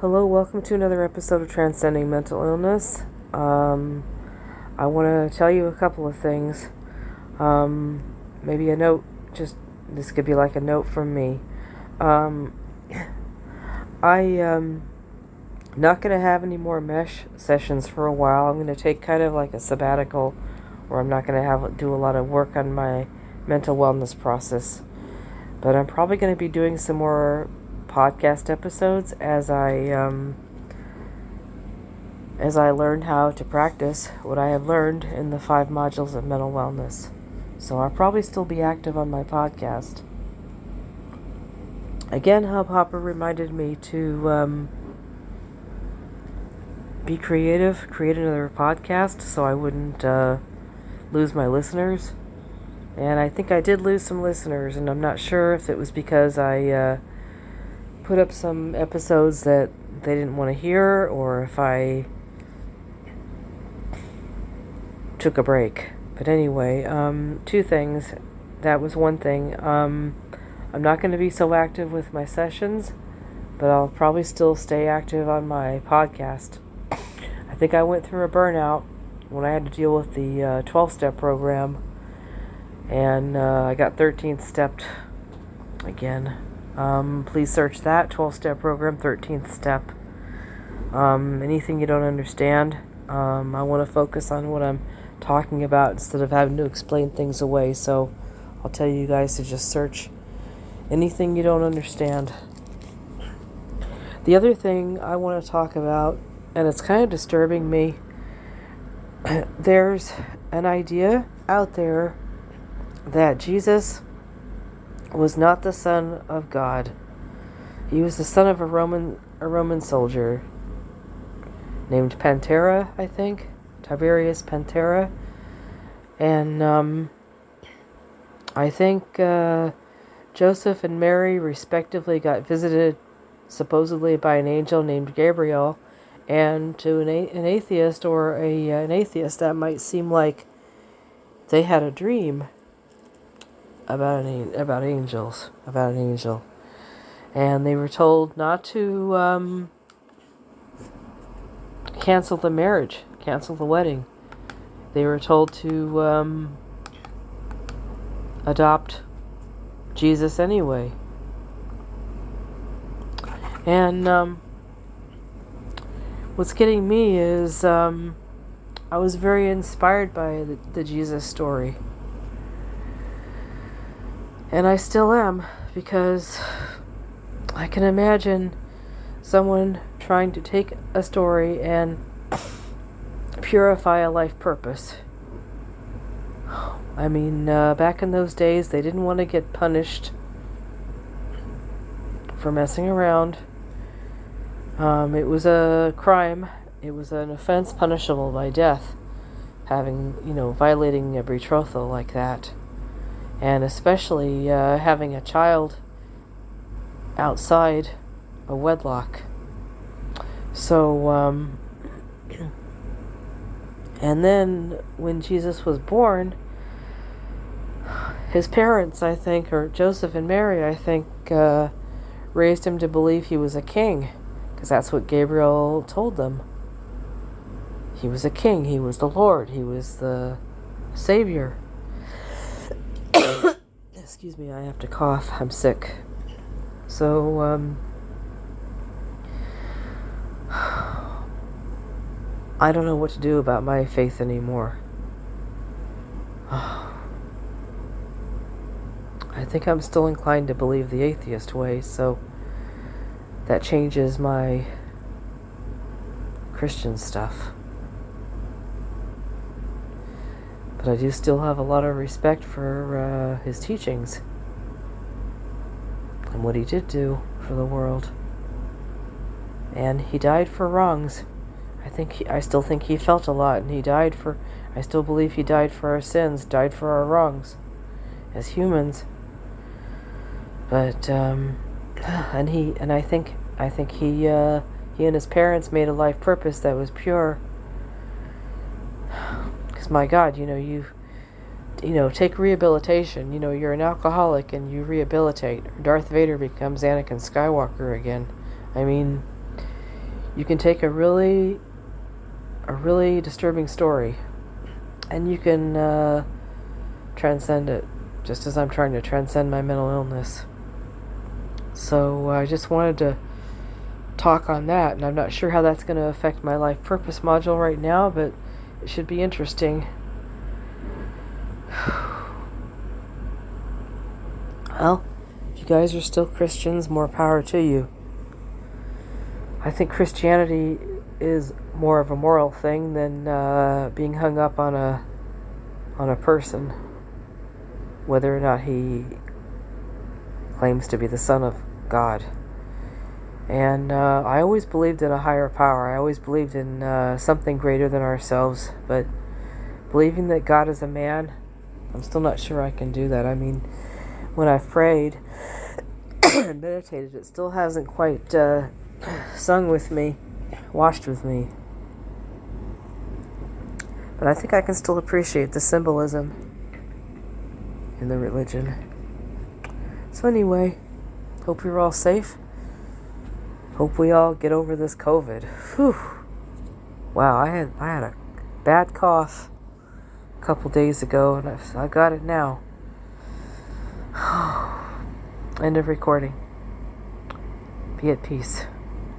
Hello, welcome to another episode of Transcending Mental Illness. Um, I want to tell you a couple of things. Um, maybe a note, just this could be like a note from me. Um, I um not going to have any more mesh sessions for a while. I'm going to take kind of like a sabbatical where I'm not going to have do a lot of work on my mental wellness process. But I'm probably going to be doing some more podcast episodes as I um, as I learn how to practice what I have learned in the five modules of mental wellness. So I'll probably still be active on my podcast. Again, Hubhopper reminded me to um, be creative, create another podcast so I wouldn't uh, lose my listeners. And I think I did lose some listeners, and I'm not sure if it was because I uh, put up some episodes that they didn't want to hear or if I took a break. But anyway, um, two things. That was one thing. Um, I'm not going to be so active with my sessions, but I'll probably still stay active on my podcast. I think I went through a burnout when I had to deal with the 12 uh, step program, and uh, I got 13th stepped again. Um, please search that 12 step program, 13th step. Um, anything you don't understand, um, I want to focus on what I'm talking about instead of having to explain things away. So I'll tell you guys to just search anything you don't understand. The other thing I want to talk about, and it's kind of disturbing me, there's an idea out there that Jesus was not the son of God. He was the son of a Roman a Roman soldier named Pantera, I think, Tiberius Pantera, and um, I think uh, Joseph and Mary respectively got visited supposedly by an angel named Gabriel, and to an, a- an atheist or a an atheist. That might seem like they had a dream about an about angels, about an angel, and they were told not to um, cancel the marriage, cancel the wedding. They were told to um, adopt Jesus anyway. And um, what's getting me is um, I was very inspired by the, the Jesus story. And I still am because I can imagine someone trying to take a story and purify a life purpose. I mean, uh, back in those days, they didn't want to get punished for messing around. Um, it was a crime. It was an offense punishable by death, having, you know, violating a betrothal like that and especially uh, having a child outside a wedlock. So, um, and then when Jesus was born, his parents, I think, or Joseph and Mary, I think, uh, raised him to believe he was a king, because that's what Gabriel told them. He was a king, he was the Lord, he was the Savior. Excuse me, I have to cough. I'm sick. So, um, I don't know what to do about my faith anymore. I think I'm still inclined to believe the atheist way, so that changes my Christian stuff. But I do still have a lot of respect for uh, his teachings and what he did do for the world. And he died for wrongs. I think he, I still think he felt a lot, and he died for. I still believe he died for our sins, died for our wrongs, as humans. But um, and he and I think I think he uh, he and his parents made a life purpose that was pure my God, you know, you you know, take rehabilitation. You know, you're an alcoholic and you rehabilitate. Darth Vader becomes Anakin Skywalker again. I mean, you can take a really a really disturbing story and you can uh, transcend it just as I'm trying to transcend my mental illness. So I just wanted to talk on that, and I'm not sure how that's going to affect my life purpose module right now, but it should be interesting. Well, if you guys are still Christians, more power to you. I think Christianity is more of a moral thing than uh, being hung up on a on a person, whether or not he claims to be the son of God. And uh, I always believed in a higher power. I always believed in uh, something greater than ourselves. But believing that God is a man, I'm still not sure I can do that. I mean, when I've prayed and meditated, it still hasn't quite uh, sung with me, washed with me. But I think I can still appreciate the symbolism in the religion. So, anyway, hope you're all safe. Hope we all get over this COVID. Whew. Wow, I had I had a bad cough a couple days ago, and I, I got it now. End of recording. Be at peace.